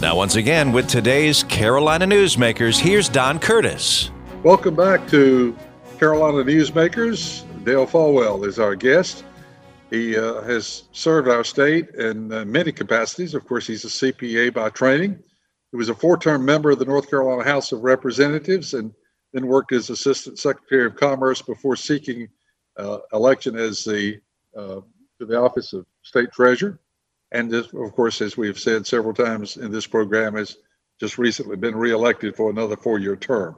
Now, once again, with today's Carolina Newsmakers, here's Don Curtis. Welcome back to Carolina Newsmakers. Dale Folwell is our guest. He uh, has served our state in uh, many capacities. Of course, he's a CPA by training. He was a four term member of the North Carolina House of Representatives and then worked as Assistant Secretary of Commerce before seeking uh, election as the uh, to the office of State Treasurer. And this, of course, as we've said several times in this program, has just recently been reelected for another four year term.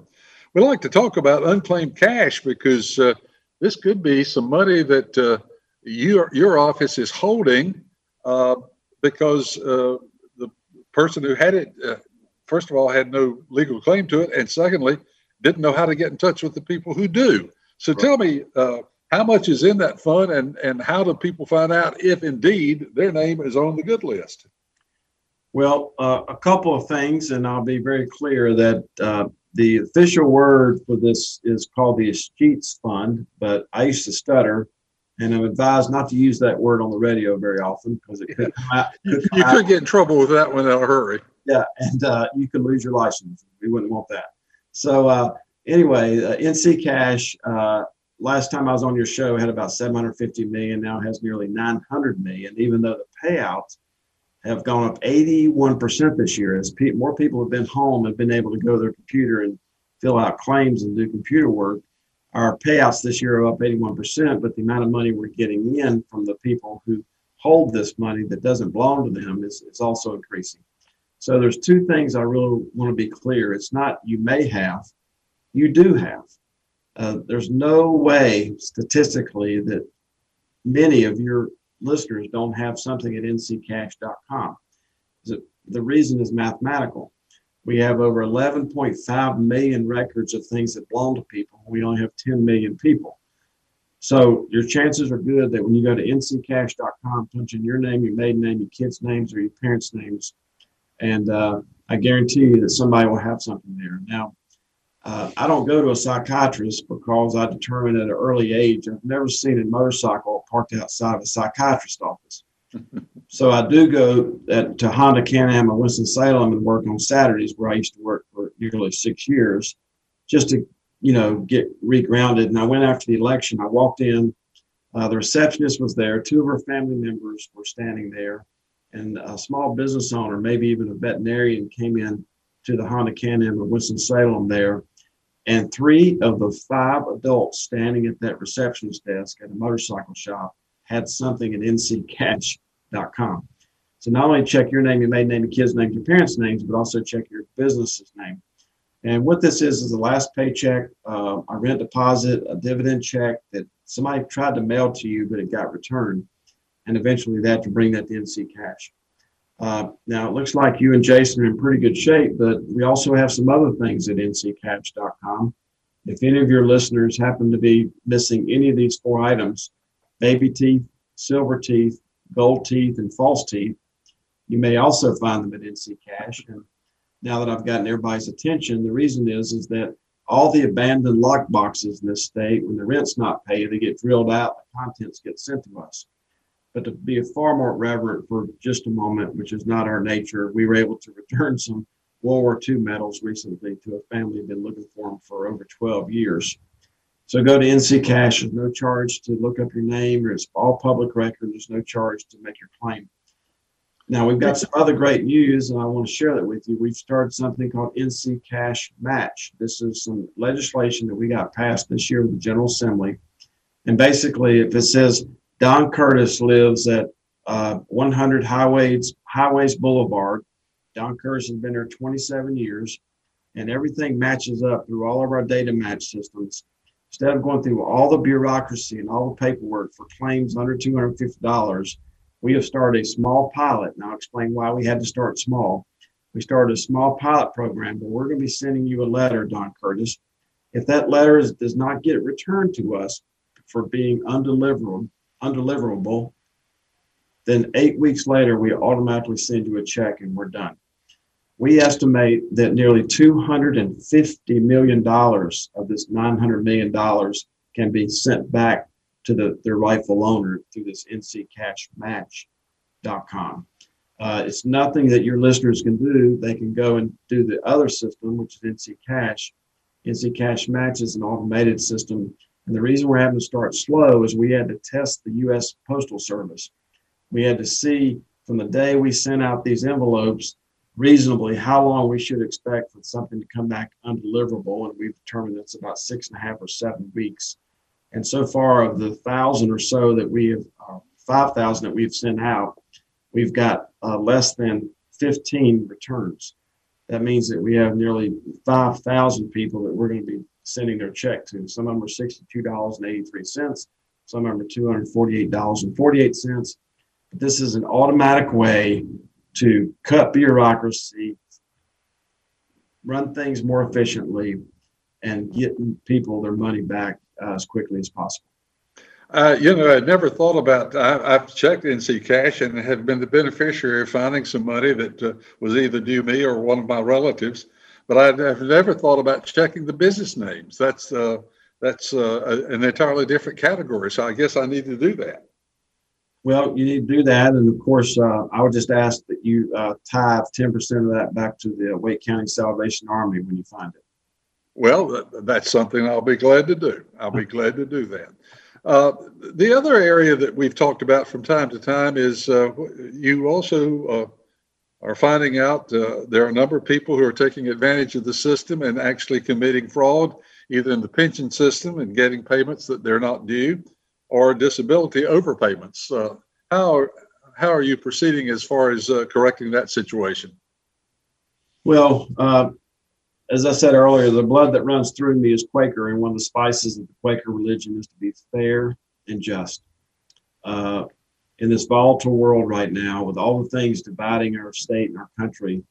We like to talk about unclaimed cash because uh, this could be some money that uh, your your office is holding uh, because uh, the person who had it, uh, first of all, had no legal claim to it, and secondly, didn't know how to get in touch with the people who do. So right. tell me, uh, how much is in that fund, and and how do people find out if indeed their name is on the good list? Well, uh, a couple of things, and I'll be very clear that uh, the official word for this is called the Escheats Fund, but I used to stutter and I'm advised not to use that word on the radio very often because it could come out. Could you could get in trouble with that one in a hurry. Yeah, and uh, you could lose your license. We wouldn't want that. So uh, anyway, uh, NC Cash. Last time I was on your show, had about 750 million. Now has nearly 900 million. Even though the payouts have gone up 81% this year, as pe- more people have been home and been able to go to their computer and fill out claims and do computer work our payouts this year are up 81%, but the amount of money we're getting in from the people who hold this money that doesn't belong to them is, is also increasing. So there's two things I really want to be clear. It's not you may have, you do have. Uh, there's no way statistically that many of your listeners don't have something at nccash.com. The reason is mathematical. We have over 11.5 million records of things that belong to people. We only have 10 million people. So your chances are good that when you go to nccash.com, punch in your name, your maiden name, your kids' names, or your parents' names, and uh, I guarantee you that somebody will have something there. Now, uh, I don't go to a psychiatrist because I determined at an early age I've never seen a motorcycle parked outside of a psychiatrist's office. so I do go at, to Honda Can-Am in Winston-Salem and work on Saturdays where I used to work for nearly six years just to, you know, get regrounded. And I went after the election. I walked in, uh, the receptionist was there. Two of her family members were standing there and a small business owner, maybe even a veterinarian came in to the Honda Can-Am in Winston-Salem there. And three of the five adults standing at that receptionist desk at a motorcycle shop had something at nccash.com. So not only check your name, your maiden name, your kids' names, your parents' names, but also check your business's name. And what this is is the last paycheck, uh, a rent deposit, a dividend check that somebody tried to mail to you, but it got returned. And eventually they had to bring that to NC Cash. Uh, now it looks like you and Jason are in pretty good shape, but we also have some other things at nccash.com. If any of your listeners happen to be missing any of these four items, baby teeth, silver teeth, gold teeth, and false teeth. You may also find them at NC Cash. And now that I've gotten everybody's attention, the reason is is that all the abandoned lock boxes in this state, when the rent's not paid, they get drilled out, the contents get sent to us. But to be far more reverent for just a moment, which is not our nature, we were able to return some World War II medals recently to a family who'd been looking for them for over 12 years. So go to NC Cash. There's no charge to look up your name. It's all public record. There's no charge to make your claim. Now we've got some other great news, and I want to share that with you. We've started something called NC Cash Match. This is some legislation that we got passed this year with the General Assembly. And basically, if it says Don Curtis lives at uh, 100 Highways Highways Boulevard, Don Curtis has been there 27 years, and everything matches up through all of our data match systems instead of going through all the bureaucracy and all the paperwork for claims under $250, we have started a small pilot. Now, I'll explain why we had to start small. We started a small pilot program, but we're going to be sending you a letter, Don Curtis. If that letter is, does not get returned to us for being undeliverable, undeliverable, then eight weeks later, we automatically send you a check and we're done we estimate that nearly $250 million of this $900 million can be sent back to the, their rightful owner through this nccashmatch.com. Uh, it's nothing that your listeners can do. They can go and do the other system, which is NC Cash. NC Cash Match is an automated system. And the reason we're having to start slow is we had to test the U.S. Postal Service. We had to see from the day we sent out these envelopes reasonably how long we should expect for something to come back undeliverable. And we've determined it's about six and a half or seven weeks. And so far, of the thousand or so that we have, uh, 5,000 that we've sent out, we've got uh, less than 15 returns. That means that we have nearly 5,000 people that we're going to be sending their check to. Some of them are $62.83. Some of them are $248.48. But this is an automatic way to cut bureaucracy, run things more efficiently, and get people their money back uh, as quickly as possible. Uh, you know, I'd never thought about. I, have checked NC Cash and have been the beneficiary of finding some money that uh, was either due me or one of my relatives. But I've never thought about checking the business names. That's uh, that's uh, an entirely different category. So I guess I need to do that. Well, you need to do that, and of course, uh, I would just ask that you uh, tithe ten percent of that back to the Wake County Salvation Army when you find it. Well, that's something I'll be glad to do. I'll be glad to do that. Uh, the other area that we've talked about from time to time is uh, you also uh, are finding out uh, there are a number of people who are taking advantage of the system and actually committing fraud, either in the pension system and getting payments that they're not due, or disability overpayments. Uh, how how are you proceeding as far as uh, correcting that situation? Well, as I said earlier, the blood that runs through me is Quaker, and one of the spices of the Quaker religion is to be fair and just. In this volatile world right now, with all the things dividing our state and our country,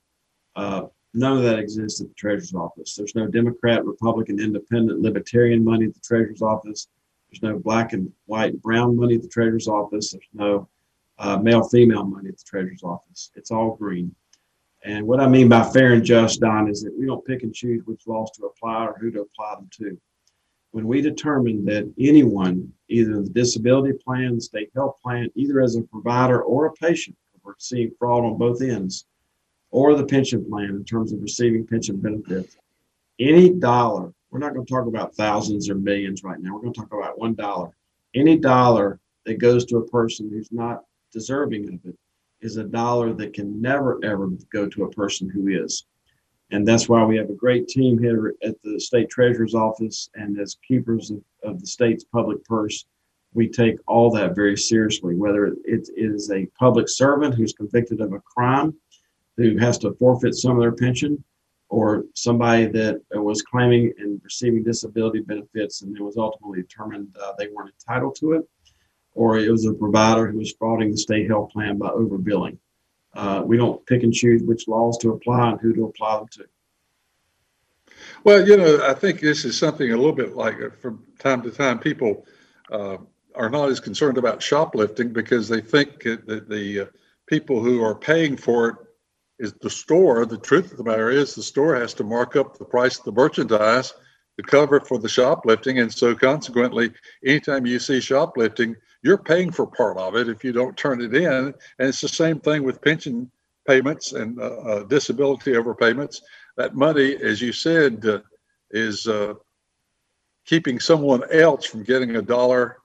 uh, none of that exists at the Treasurer's Office. There's no Democrat, Republican, Independent, Libertarian money at the Treasurer's Office. There's no black and white and brown money at the Treasurer's Office. There's no uh, male female money at the Treasurer's Office. It's all green. And what I mean by fair and just, Don, is that we don't pick and choose which laws to apply or who to apply them to. When we determine that anyone, either the disability plan, the state health plan, either as a provider or a patient, we're seeing fraud on both ends, or the pension plan in terms of receiving pension benefits, any dollar, we're not going to talk about thousands or millions right now, we're going to talk about one dollar. Any dollar that goes to a person who's not deserving of it is a dollar that can never ever go to a person who is. And that's why we have a great team here at the state treasurer's office and as keepers of, of the state's public purse. We take all that very seriously, whether it is a public servant who's convicted of a crime, who has to forfeit some of their pension, or somebody that was claiming and receiving disability benefits and it was ultimately determined uh, they weren't entitled to it or it was a provider who was frauding the state health plan by overbilling. Uh, we don't pick and choose which laws to apply and who to apply them to. Well, you know, I think this is something a little bit like uh, from time to time people uh, are not as concerned about shoplifting because they think that the uh, people who are paying for it is the store. The truth of the matter is, the store has to mark up the price of the merchandise to cover for the shoplifting. And so, consequently, anytime you see shoplifting, you're paying for part of it if you don't turn it in. And it's the same thing with pension payments and uh, uh, disability overpayments. That money, as you said, uh, is uh, keeping someone else from getting a dollar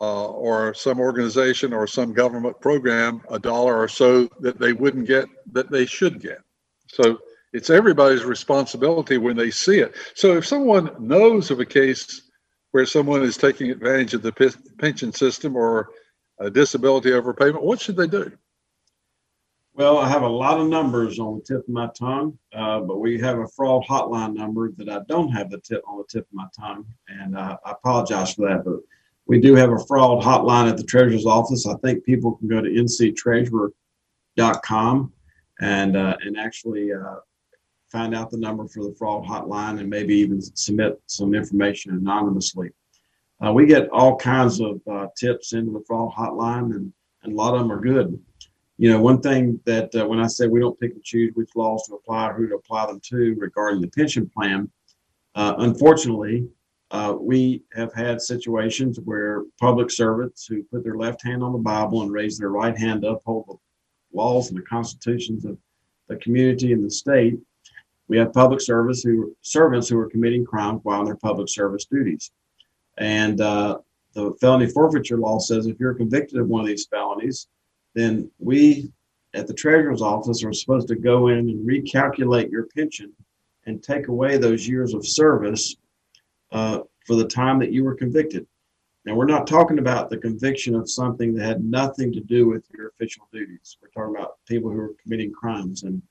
uh, or some organization or some government program a dollar or so that they wouldn't get that they should get. So it's everybody's responsibility when they see it. So if someone knows of a case where someone is taking advantage of the pension system or a disability overpayment, what should they do? Well, I have a lot of numbers on the tip of my tongue, uh, but we have a fraud hotline number that I don't have the tip on the tip of my tongue, and uh, I apologize for that. But we do have a fraud hotline at the treasurer's office. I think people can go to nctreasurer.com and uh, and actually uh, find out the number for the fraud hotline and maybe even submit some information anonymously. Uh, we get all kinds of uh, tips into the fraud hotline, and, and a lot of them are good. You know, one thing that uh, when I say we don't pick and choose which laws to apply or who to apply them to regarding the pension plan, uh, unfortunately, uh, we have had situations where public servants who put their left hand on the Bible and raise their right hand up, hold the laws and the constitutions of the community and the state. We have public service who servants who are committing crimes while on their public service duties. And uh, the felony forfeiture law says if you're convicted of one of these felonies, then we at the treasurer's office are supposed to go in and recalculate your pension and take away those years of service uh, for the time that you were convicted. Now, we're not talking about the conviction of something that had nothing to do with your official duties. We're talking about people who are committing crimes. And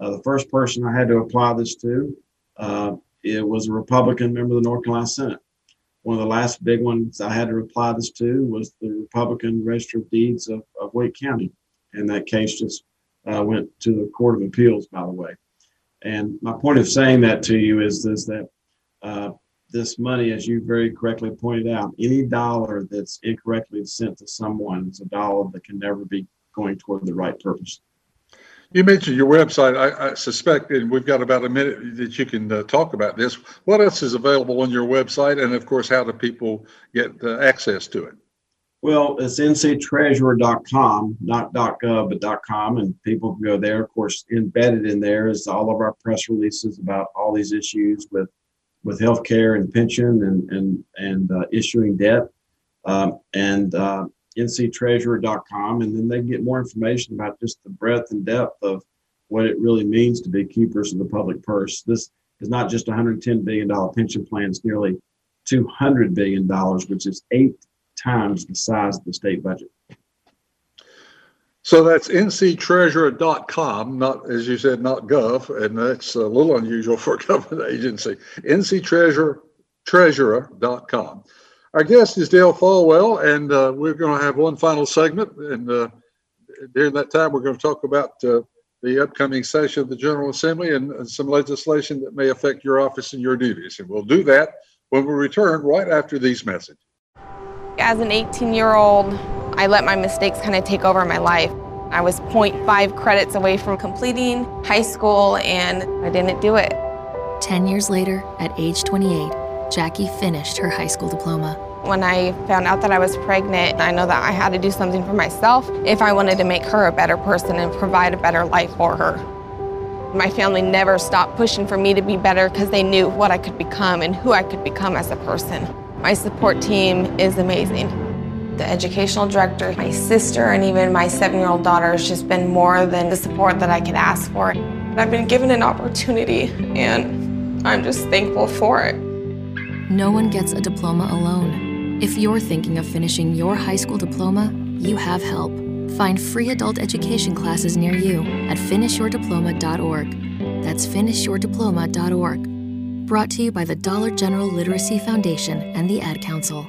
uh, the first person I had to apply this to, uh, it was a Republican member of the North Carolina Senate. One of the last big ones I had to apply this to was the Republican Register of Deeds of, of Wake County. And that case just uh, went to the Court of Appeals, by the way. And my point of saying that to you is this that uh, this money, as you very correctly pointed out, any dollar that's incorrectly sent to someone is a dollar that can never be going toward the right purpose. You mentioned your website. I, I suspect, and we've got about a minute that you can uh, talk about this. What else is available on your website? And of course, how do people get uh, access to it? Well, it's nctreasurer.com, not .gov, but .com, and people can go there. Of course, embedded in there is all of our press releases about all these issues with with healthcare and pension and and and uh, issuing debt, um, and uh, nctreasurer.com, and then they get more information about just the breadth and depth of what it really means to be keepers of the public purse. This is not just 110 billion dollar pension plan; it's nearly 200 billion dollars, which is eight times the size of the state budget. So that's nctreasurer.com, not, as you said, not gov, and that's a little unusual for a government agency. nctreasurer.com. Our guest is Dale Folwell, and uh, we're going to have one final segment. And uh, during that time, we're going to talk about uh, the upcoming session of the General Assembly and, and some legislation that may affect your office and your duties. And we'll do that when we return right after these messages. As an 18 year old, I let my mistakes kind of take over my life. I was 0.5 credits away from completing high school and I didn't do it. 10 years later, at age 28, Jackie finished her high school diploma. When I found out that I was pregnant, I know that I had to do something for myself if I wanted to make her a better person and provide a better life for her. My family never stopped pushing for me to be better because they knew what I could become and who I could become as a person. My support team is amazing. The educational director, my sister, and even my seven-year-old daughter has just been more than the support that I could ask for. I've been given an opportunity, and I'm just thankful for it. No one gets a diploma alone. If you're thinking of finishing your high school diploma, you have help. Find free adult education classes near you at finishyourdiploma.org. That's finishyourdiploma.org. Brought to you by the Dollar General Literacy Foundation and the Ad Council.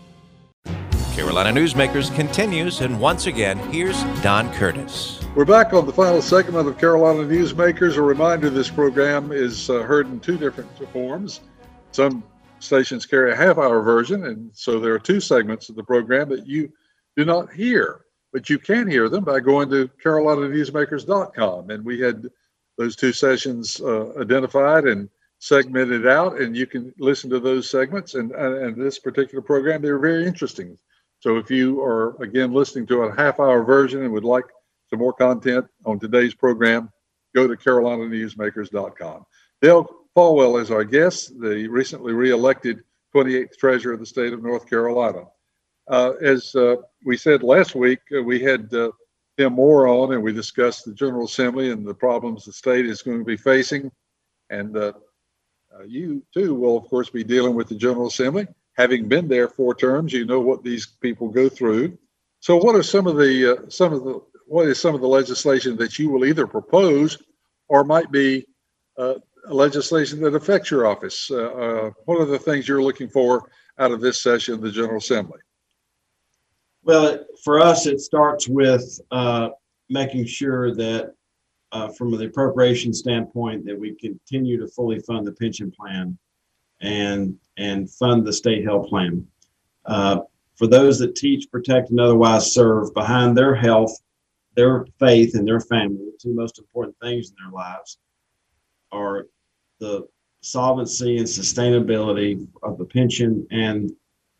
Carolina Newsmakers continues, and once again, here's Don Curtis. We're back on the final segment of Carolina Newsmakers. A reminder this program is uh, heard in two different forms. Some stations carry a half hour version, and so there are two segments of the program that you do not hear, but you can hear them by going to carolinanewsmakers.com. And we had those two sessions uh, identified and segmented out, and you can listen to those segments. And, and this particular program, they're very interesting. So if you are again listening to a half hour version and would like some more content on today's program, go to carolinanewsmakers.com. Dale Folwell is our guest, the recently reelected 28th Treasurer of the state of North Carolina. Uh, as uh, we said last week, uh, we had uh, Tim Moore on, and we discussed the General Assembly and the problems the state is going to be facing. And uh, uh, you too will, of course, be dealing with the General Assembly. Having been there four terms, you know what these people go through. So, what are some of the uh, some of the what is some of the legislation that you will either propose or might be uh, legislation that affects your office? Uh, what are the things you're looking for out of this session of the General Assembly? Well, for us, it starts with uh, making sure that uh, from the appropriation standpoint that we continue to fully fund the pension plan and and fund the state health plan. Uh, for those that teach, protect, and otherwise serve, behind their health, their faith, and their family, the two most important things in their lives are the solvency and sustainability of the pension and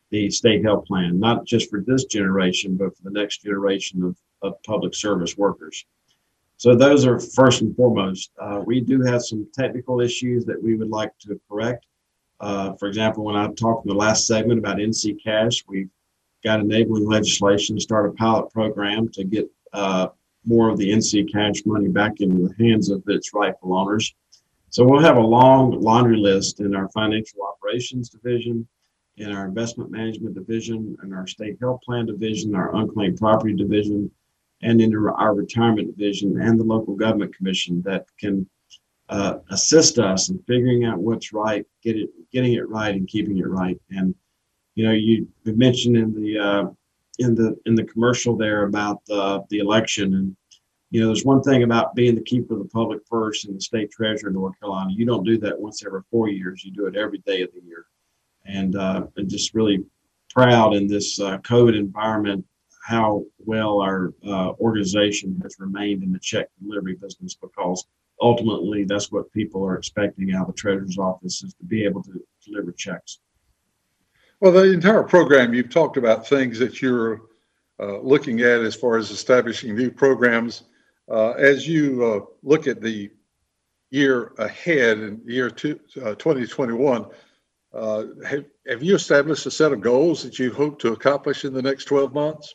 the state health plan, not just for this generation, but for the next generation of, of public service workers. So those are first and foremost. Uh, we do have some technical issues that we would like to correct. Uh, for example, when I talked in the last segment about NC Cash, we've got enabling legislation to start a pilot program to get uh, more of the NC Cash money back into the hands of its rightful owners. So we'll have a long laundry list in our financial operations division, in our investment management division, in our state health plan division, our unclaimed property division, and in our retirement division and the local government commission that can uh, assist us in figuring out what's right, get it, getting it right, and keeping it right. And you know, you mentioned in the uh, in the in the commercial there about uh, the election and you know, there's one thing about being the keeper of the public purse and the state treasurer in North Carolina. You don't do that once every four years. You do it every day of the year. And uh, I'm just really proud in this uh, COVID environment how well our uh, organization has remained in the check delivery business because ultimately that's what people are expecting out of the treasurer's office is to be able to deliver checks. Well, the entire program, you've talked about things that you're uh, looking at as far as establishing new programs uh, as you uh, look at the year ahead in year two, uh, 2021, uh, have, have you established a set of goals that you hope to accomplish in the next 12 months?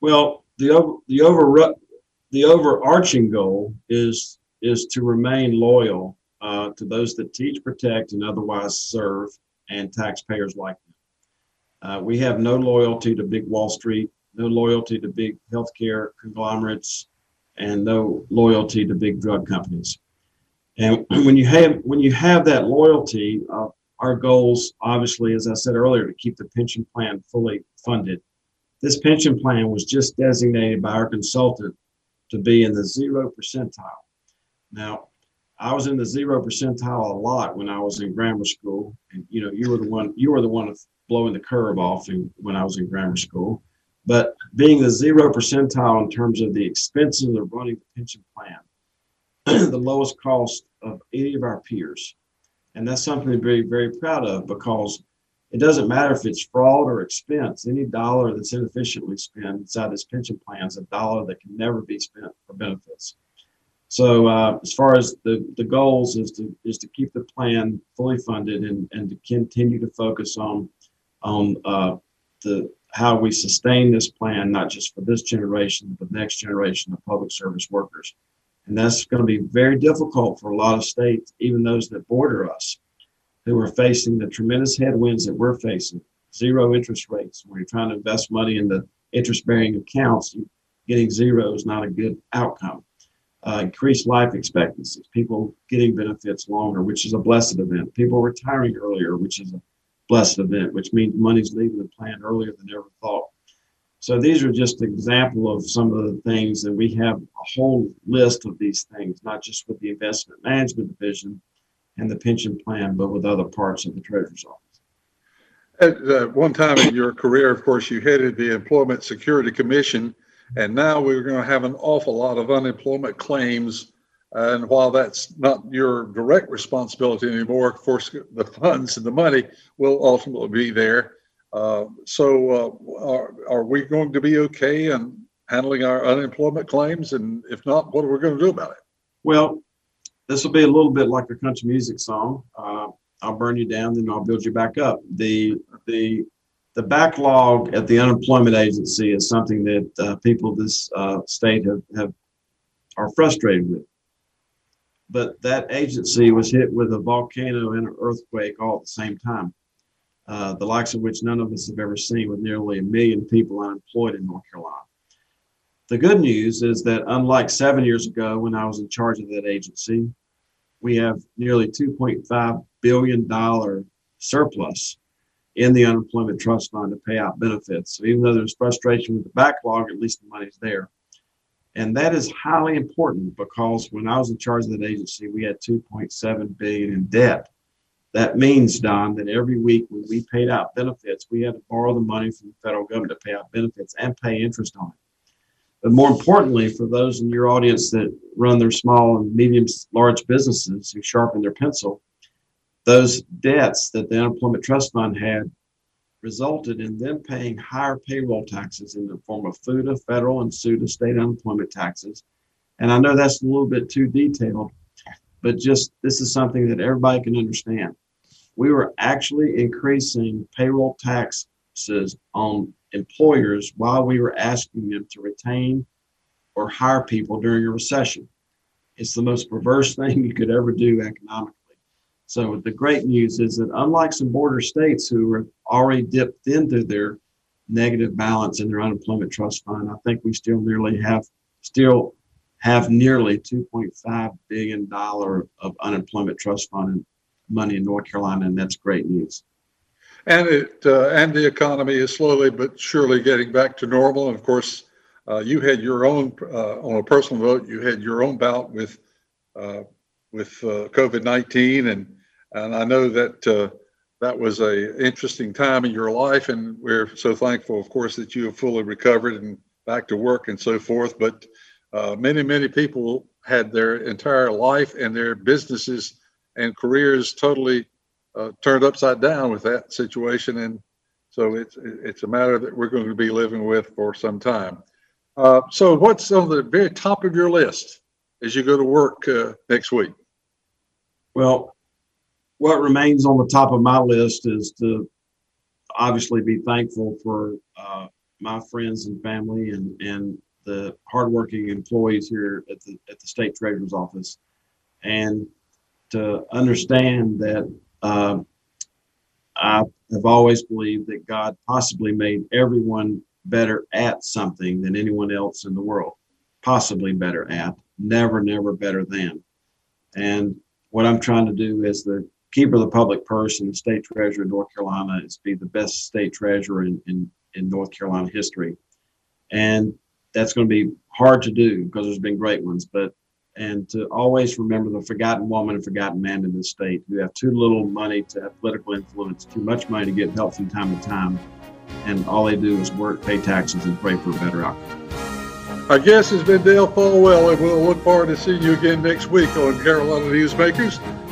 Well, the over, the over the overarching goal is is to remain loyal uh, to those that teach, protect, and otherwise serve, and taxpayers like them. Uh, we have no loyalty to big Wall Street, no loyalty to big healthcare conglomerates, and no loyalty to big drug companies. And when you have when you have that loyalty, uh, our goals, obviously, as I said earlier, to keep the pension plan fully funded. This pension plan was just designated by our consultant to be in the zero percentile. Now, I was in the zero percentile a lot when I was in grammar school, and you know, you were the one you were the one blowing the curve off in, when I was in grammar school. But being the zero percentile in terms of the expenses of running the pension plan, the lowest cost of any of our peers. And that's something to be very proud of because it doesn't matter if it's fraud or expense. Any dollar that's inefficiently spent inside this pension plan is a dollar that can never be spent for benefits. So uh, as far as the, the goals is to is to keep the plan fully funded and, and to continue to focus on on uh, the how we sustain this plan, not just for this generation, but the next generation of public service workers. And that's going to be very difficult for a lot of states, even those that border us, who are facing the tremendous headwinds that we're facing. Zero interest rates. When you're trying to invest money in the interest bearing accounts, getting zero is not a good outcome. Uh, increased life expectancies, people getting benefits longer, which is a blessed event. People retiring earlier, which is a blessed event, which means money's leaving the plan earlier than ever thought. So these are just example of some of the things that we have a whole list of these things, not just with the investment management division and the pension plan, but with other parts of the treasurer's office. At uh, one time in your career, of course, you headed the Employment Security Commission, and now we're going to have an awful lot of unemployment claims and while that's not your direct responsibility anymore, of course, the funds and the money will ultimately be there. Uh, so, uh, are, are we going to be okay in handling our unemployment claims? And if not, what are we going to do about it? Well, this will be a little bit like a country music song. Uh, I'll burn you down, then I'll build you back up. The the the backlog at the unemployment agency is something that uh, people this uh, state have, have are frustrated with but that agency was hit with a volcano and an earthquake all at the same time, uh, the likes of which none of us have ever seen, with nearly a million people unemployed in North Carolina. The good news is that, unlike seven years ago when I was in charge of that agency, we have nearly $2.5 billion surplus in the unemployment trust fund to pay out benefits. So even though there's frustration with the backlog, at least the money's there. And that is highly important because when I was in charge of that agency, we had 2.7 billion in debt. That means, Don, that every week when we paid out benefits, we had to borrow the money from the federal government to pay out benefits and pay interest on it. But more importantly, for those in your audience that run their small and medium large businesses who sharpen their pencil, those debts that the unemployment trust fund had resulted in them paying higher payroll taxes in the form of FUTA, federal, and SUTA, state unemployment taxes. And I know that's a little bit too detailed, but just this is something that everybody can understand. We were actually increasing payroll taxes on employers while we were asking them to retain or hire people during a recession. It's the most perverse thing you could ever do economically. So the great news is that unlike some border states who have already dipped into their negative balance in their unemployment trust fund, I think we still nearly have still have nearly 2.5 billion dollar of unemployment trust fund money in North Carolina, and that's great news and it uh, and the economy is slowly but surely getting back to normal. And of course, uh, you had your own uh, on a personal note. You had your own bout with uh, with uh, COVID nineteen, and and I know that uh, that was a interesting time in your life, and we're so thankful, of course, that you have fully recovered and back to work and so forth. But many many people had their entire life and their businesses and careers totally uh, turned upside down with that situation, and so it's it's a matter that we're going to be living with for some time. Uh, so, what's on the very top of your list as you go to work uh, next week? Well, what remains on the top of my list is to obviously be thankful for uh, my friends and family and and the hardworking employees here at the at the state treasurer's office, and to understand that uh, I have always believed that God possibly made everyone better at something than anyone else in the world, possibly better at, never, never better than. And what I'm trying to do as the keeper of the public purse and state treasurer of North Carolina is to be the best state treasurer in, in, in North Carolina history. And that's going to be hard to do because there's been great ones, but and to always remember the forgotten woman and forgotten man in this state who have too little money to have political influence, too much money to get help from time to time, and all they do is work, pay taxes, and pray for a better outcome. Our guest has been Dale Folwell, and we'll look forward to seeing you again next week on Carolina Newsmakers.